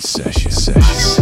Session. Session.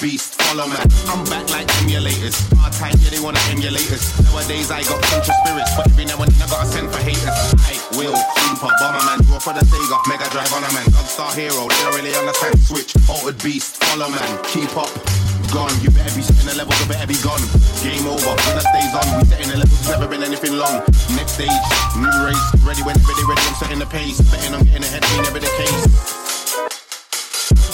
beast, follow man. I'm back like emulators. Hard tight, yeah, they wanna emulate us. Nowadays I got contra spirits, but every now and then I got a send for haters. I will, super bomber man, draw for the Sega, Mega Drive on a man. Gunstar hero, they don't really understand. Switch, altered beast, follow man, keep up gone. You better be setting the levels, I better be gone. Game over, when that stays on. We setting the levels, never been anything long. Next stage, new race, ready when ready, ready, I'm setting the pace. Betting I'm getting ahead, ain't never the case.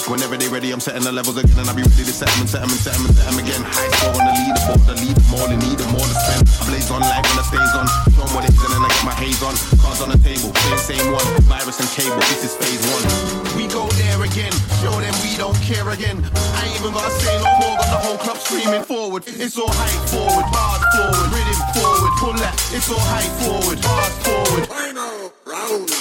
Whenever they ready, I'm setting the levels again, and I be ready to set them and set them and set them and set them again. High score on the leaderboard, the lead them all, and need them all to spend. I blaze on like when I stays on. Show what it is, and then I get my haze on. Cards on the table, play the same one. Virus and cable, this is phase one. We go there again, show them we don't care again. I ain't even gotta say no more, got the whole club screaming forward. It's all hype forward, hard, forward, rhythm forward, pull that. It's all hype forward, hard, forward. Final round.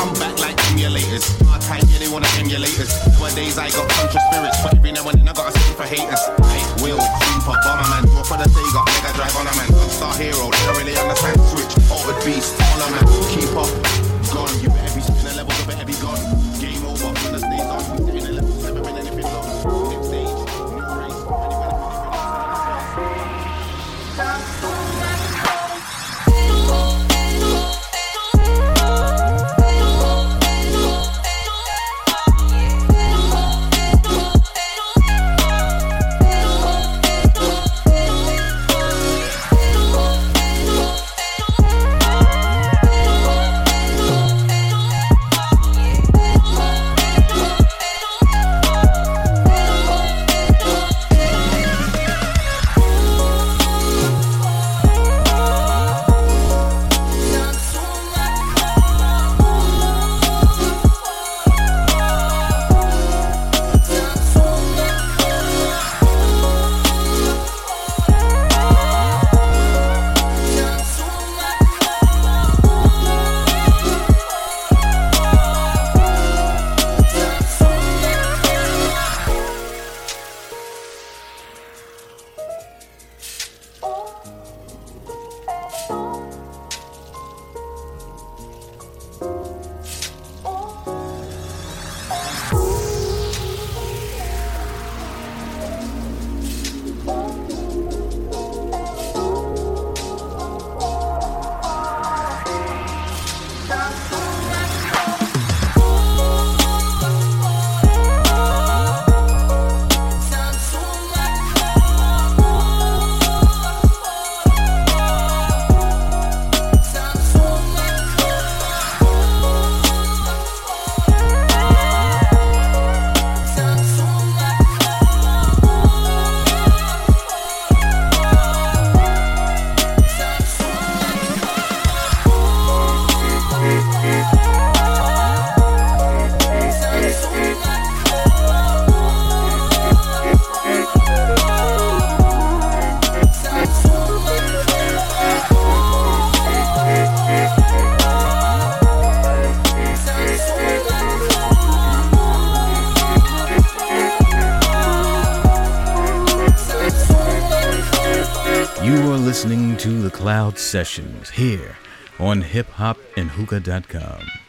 I'm back emulators. Hard time, yeah, they wanna emulate us. Nowadays I got contra spirits, but every now and then I gotta spin for haters. I will, creeper, bomber man, draw for the Sega, Mega Drive on a man. Star hero, they don't really understand. Switch, altered beast, all a man. Keep up, gone. You better be spinning levels, you better be gone. Sessions here on hiphopandhookah.com.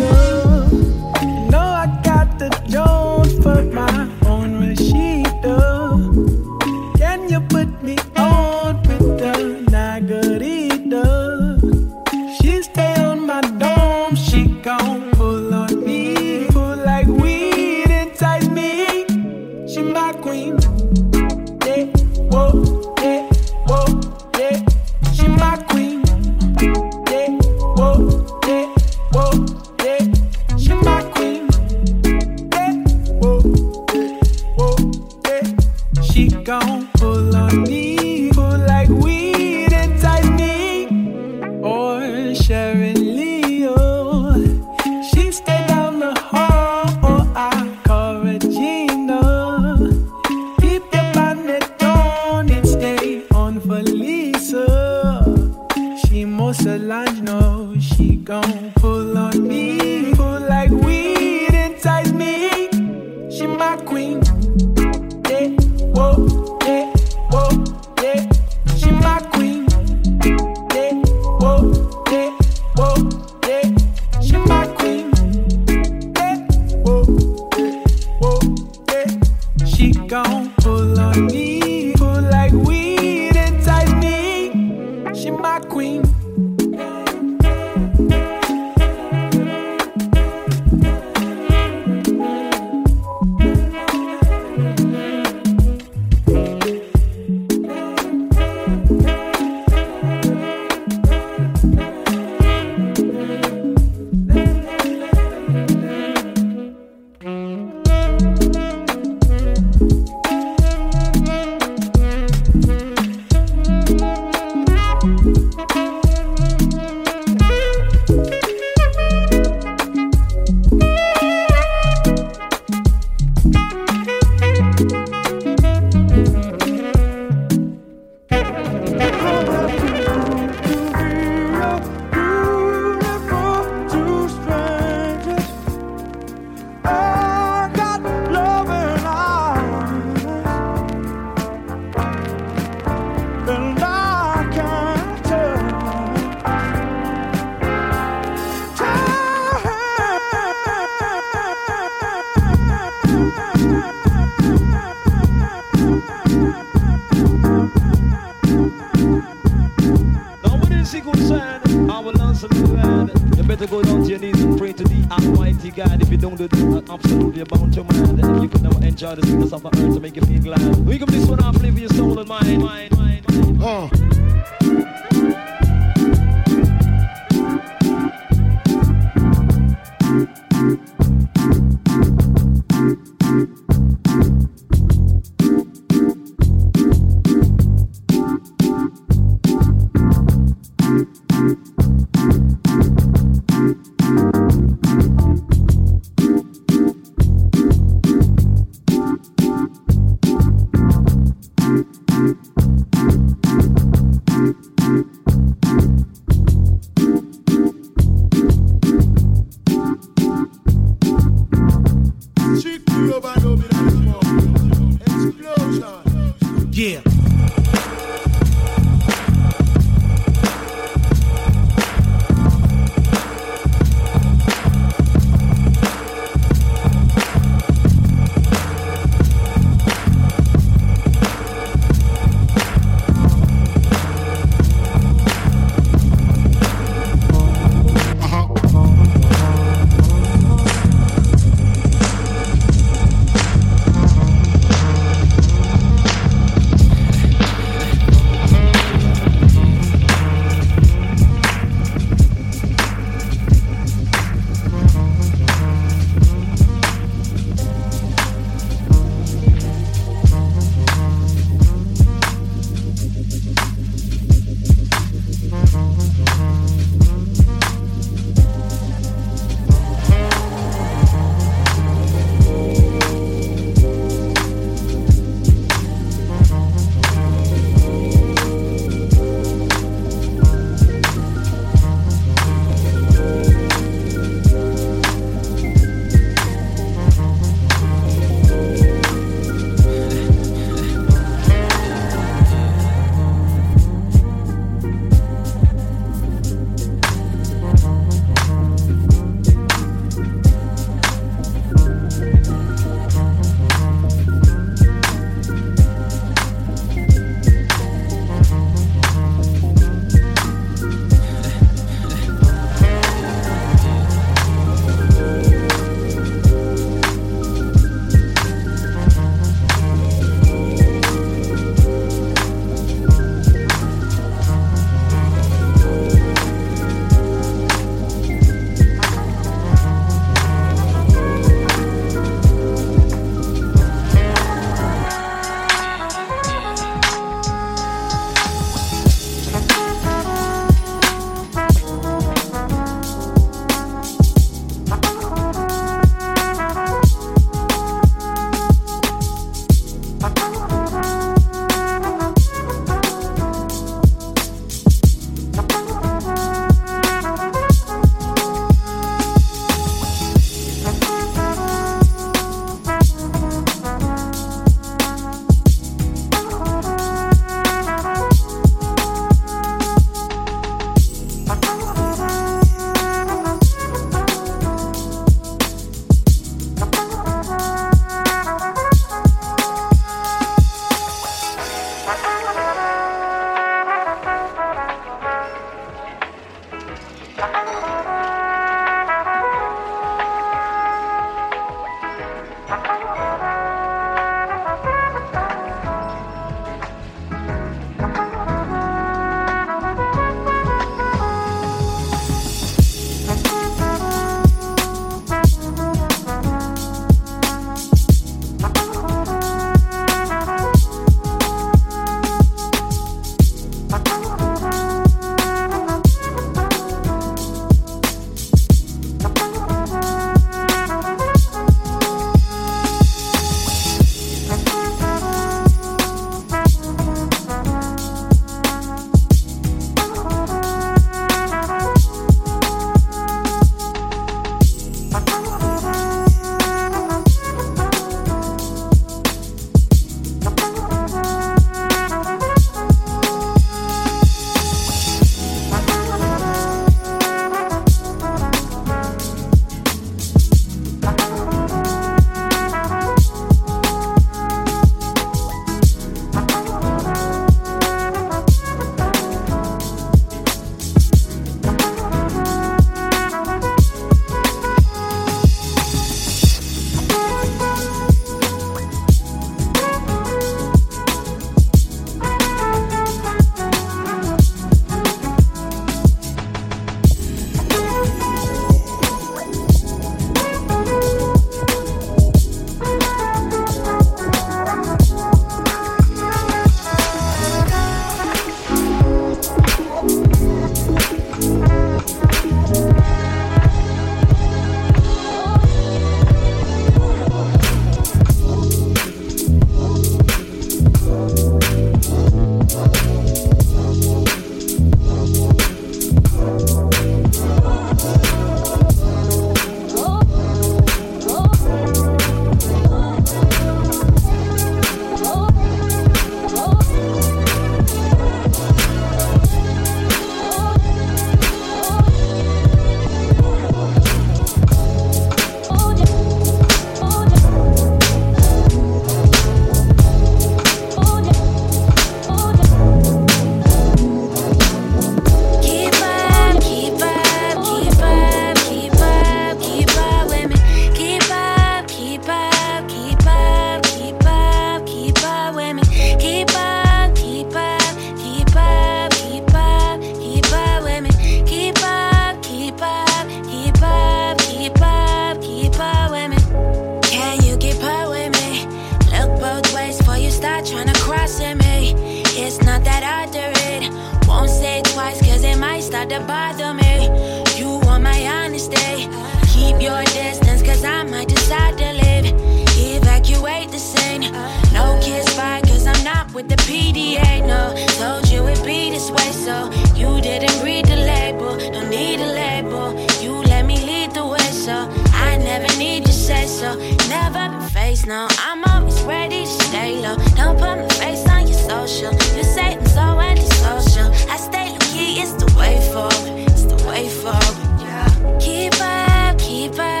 never need to say so. Never been faced, no. I'm always ready to stay low. Don't put my face on your social. You say I'm so antisocial. I stay low key, it's the way forward. It's the way forward. Yeah. Keep up, keep up,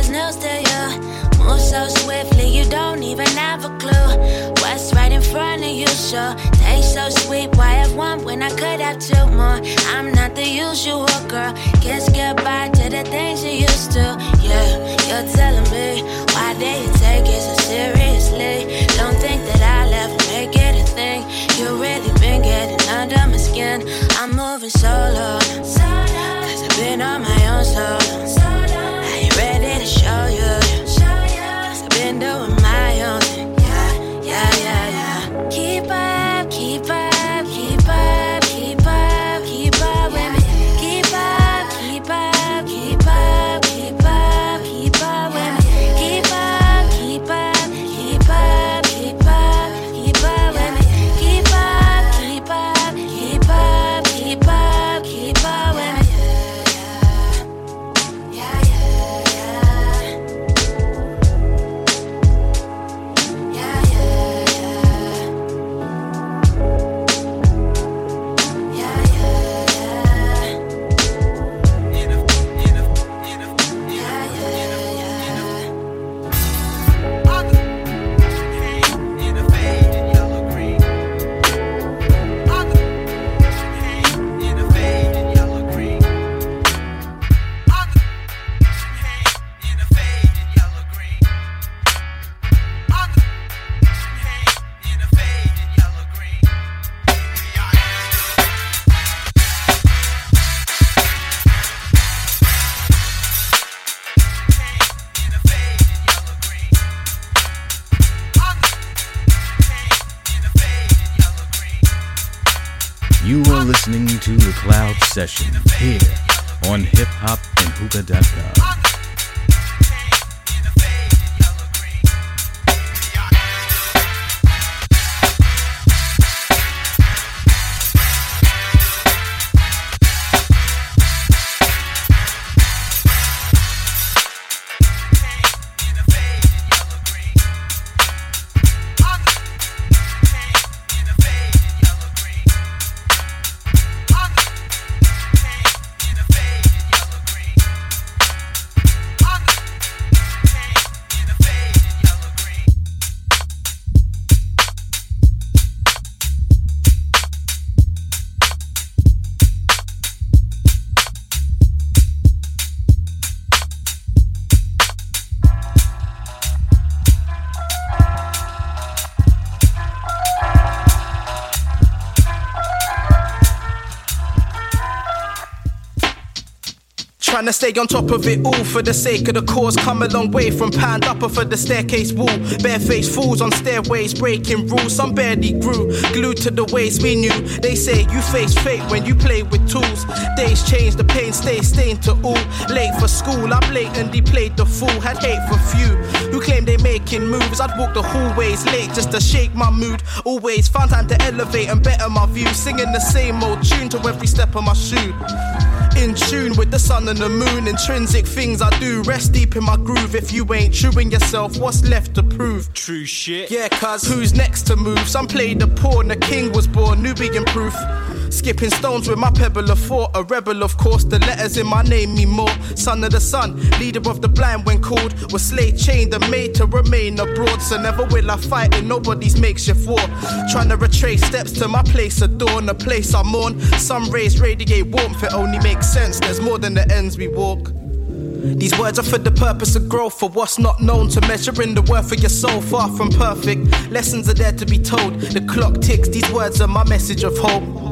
This news to you. Move so swiftly, you don't even have a clue. What's right in front of you, sure. Taste so sweet, why have one when I could have two more? I'm not the usual girl. Kiss goodbye to the things you used to. Yeah, you're telling me why you take it so seriously? Don't think that I left, make it a thing. You really been getting under my skin. I'm moving solo. Cause I've been on my own solo. Cause Beşiktaş. To stay on top of it all for the sake of the cause. Come a long way from pound upper for the staircase wall. Barefaced fools on stairways, breaking rules. Some barely grew, glued to the ways we knew. They say you face fate when you play with tools. Days change, the pain stays stained to all. Late for school, I blatantly played the fool. Had hate for few who claim they making moves. I'd walk the hallways late just to shake my mood. Always found time to elevate and better my view. Singing the same old tune to every step of my shoe. In tune with the sun and the moon, intrinsic things I do. Rest deep in my groove. If you ain't in yourself, what's left to prove? True shit. Yeah, cuz who's next to move? Some played the poor and the king was born, Nubian proof. Skipping stones with my pebble of thought. A rebel, of course, the letters in my name mean more. Son of the sun, leader of the blind when called. Was slave chained and made to remain abroad. So never will I fight in nobody's makeshift war. Trying to retrace steps to my place of dawn, a place I mourn. Some rays radiate warmth, it only makes sense. There's more than the ends we walk. These words are for the purpose of growth, for what's not known to measuring the worth of your soul. Far from perfect, lessons are there to be told. The clock ticks, these words are my message of hope.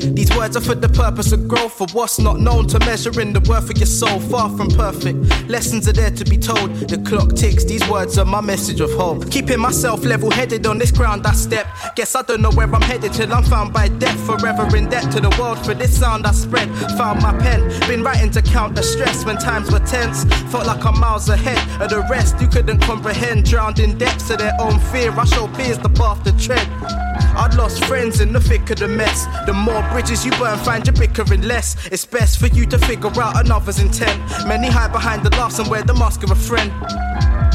These words are for the purpose of growth, for what's not known to measuring the worth of your soul. Far from perfect, lessons are there to be told. The clock ticks, these words are my message of hope. Keeping myself level headed on this ground I step. Guess I don't know where I'm headed till I'm found by death. Forever in debt to the world for this sound I spread. Found my pen, been writing to count the stress when times were tense. Felt like I'm miles ahead of the rest. You couldn't comprehend, drowned in depths of their own fear. I show peers the path to tread. I'd lost friends in the thick of the mess. The more bridges you burn, find you bickering less. It's best for you to figure out another's intent. Many hide behind the laughs and wear the mask of a friend.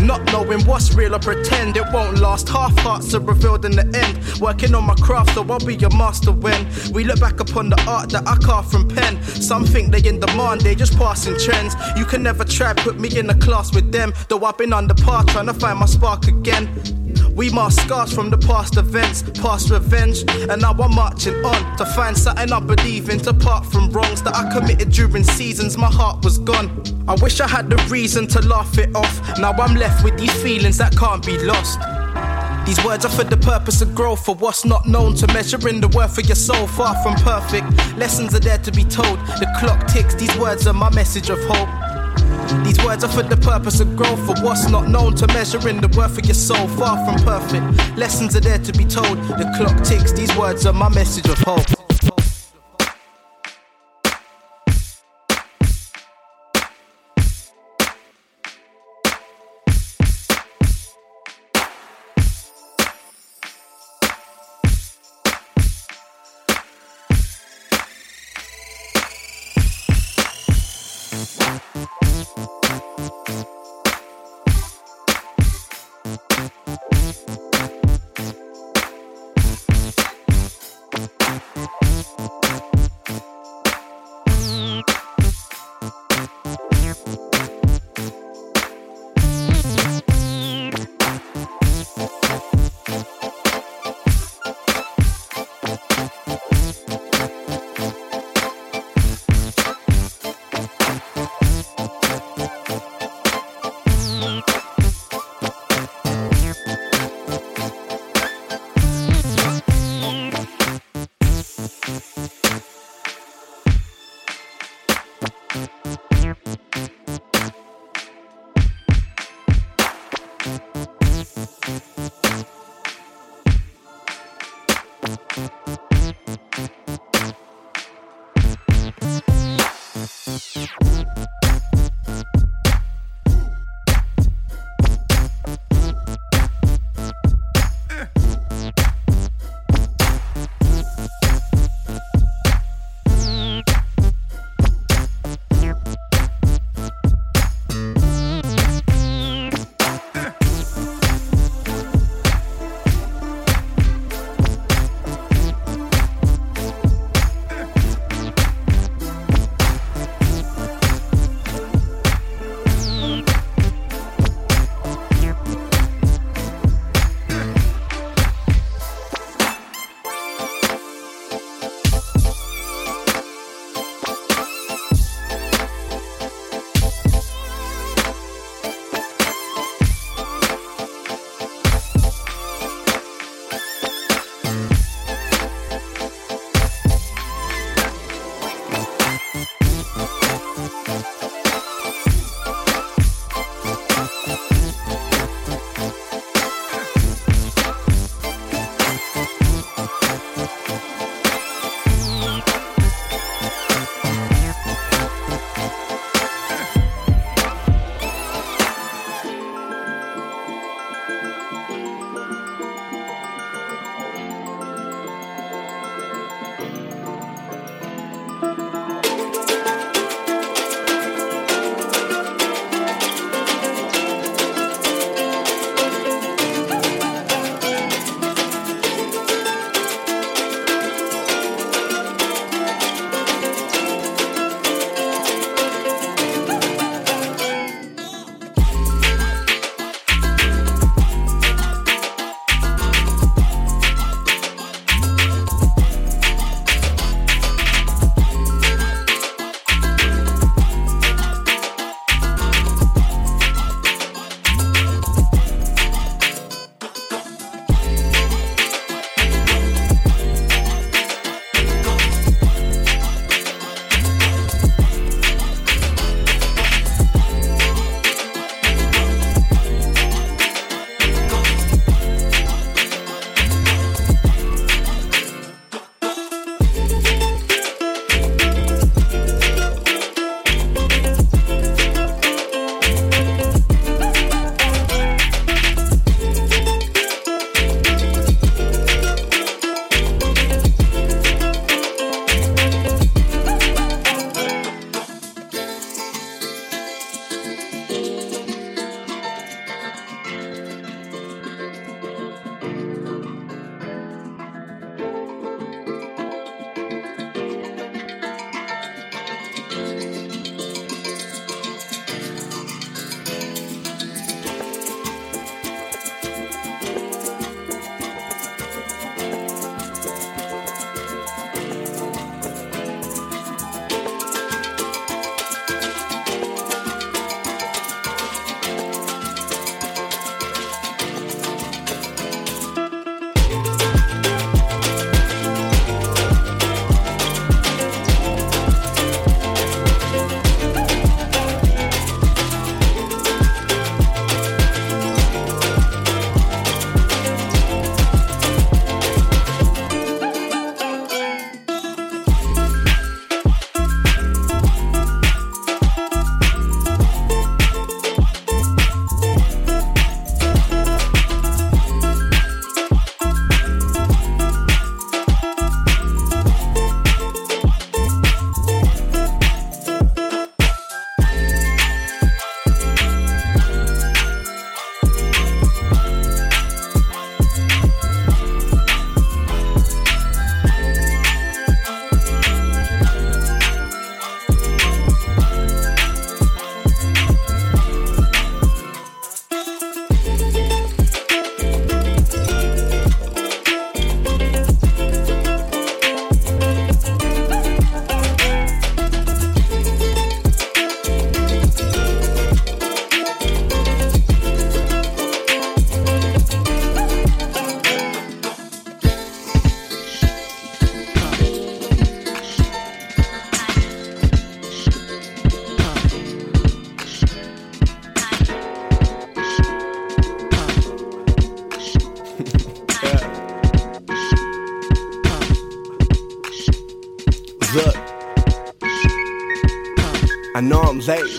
Not knowing what's real or pretend it won't last. Half hearts are revealed in the end. Working on my craft, so I'll be your master when we look back upon the art that I carved from pen. Some think they in demand, they just passing trends. You can never try put me in a class with them, though I've been on the path trying to find my spark again. We mask scars from the past events, past revenge, and now I'm marching on to find something I believe in, to part from wrongs that I committed during seasons my heart was gone. I wish I had the reason to laugh it off. Now I'm left with these feelings that can't be lost. These words are for the purpose of growth, for what's not known to measuring the worth of your soul. Far from perfect, lessons are there to be told. The clock ticks, these words are my message of hope. These words are for the purpose of growth, for what's not known to measuring the worth of your soul. Far from perfect, lessons are there to be told. The clock ticks, these words are my message of hope.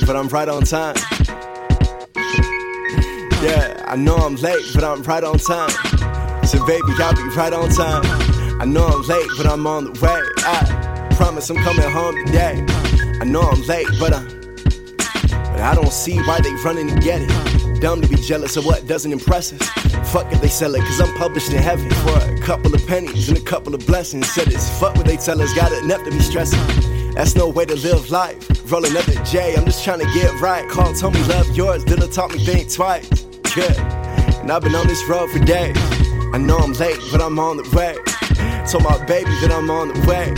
But I'm right on time. Yeah, I know I'm late, but I'm right on time. So baby, I'll be right on time. I know I'm late, but I'm on the way. I promise I'm coming home today. I know I'm late, but I'm. but I don't see why they running to get it. Dumb to be jealous of what doesn't impress us. Fuck if they sell it, cause I'm published in heaven for a couple of pennies and a couple of blessings. Said it's fuck what they tell us, got enough to be stressing. That's no way to live life. Roll another J, I'm just trying to get right. Cole told me love yours, did taught me think twice. Yeah, and I've been on this road for days. I know I'm late, but I'm on the way. Told my baby that I'm on the way.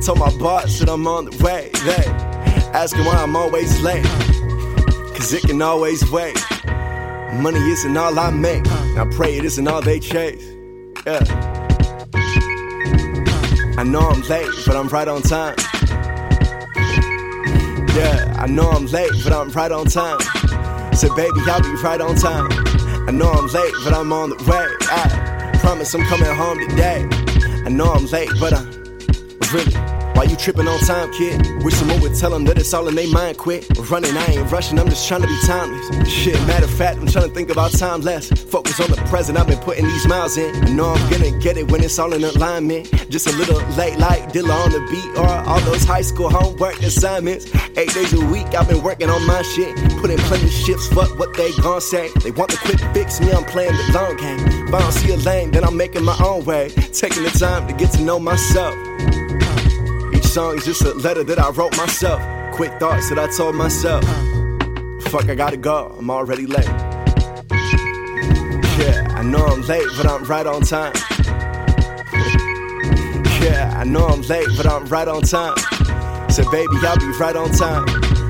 Told my boss that I'm on the way. They asking why I'm always late. Cause it can always wait. Money isn't all I make. I pray it isn't all they chase. Yeah. I know I'm late, but I'm right on time. Yeah, I know I'm late, but I'm right on time. Said, baby, I'll be right on time. I know I'm late, but I'm on the way. I promise I'm coming home today. I know I'm late, but I'm really. Why you tripping on time, kid? Wish someone would tell them that it's all in their mind quick. Running, I ain't rushing, I'm just trying to be timeless. Shit, matter of fact, I'm trying to think about time less. Focus on the present, I've been putting these miles in. I know I'm gonna get it when it's all in alignment. Just a little late, like Dilla on the beat, or all those high school homework assignments. Eight days a week, I've been working on my shit. Putting plenty shifts, fuck what they gon' say. They want the quick fix, me, I'm playing the long game. If I don't see a lane, then I'm making my own way. Taking the time to get to know myself. Song is just a letter that I wrote myself. Quick thoughts that I told myself. Fuck, I gotta go, I'm already late. Yeah, I know I'm late, but I'm right on time. Yeah, I know I'm late, but I'm right on time. Said, baby, I'll be right on time.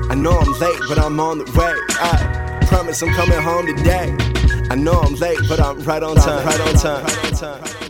I know I'm late, but I'm on the way. I promise I'm coming home today. I know I'm late, but I'm right on time. Right on time. Right on time.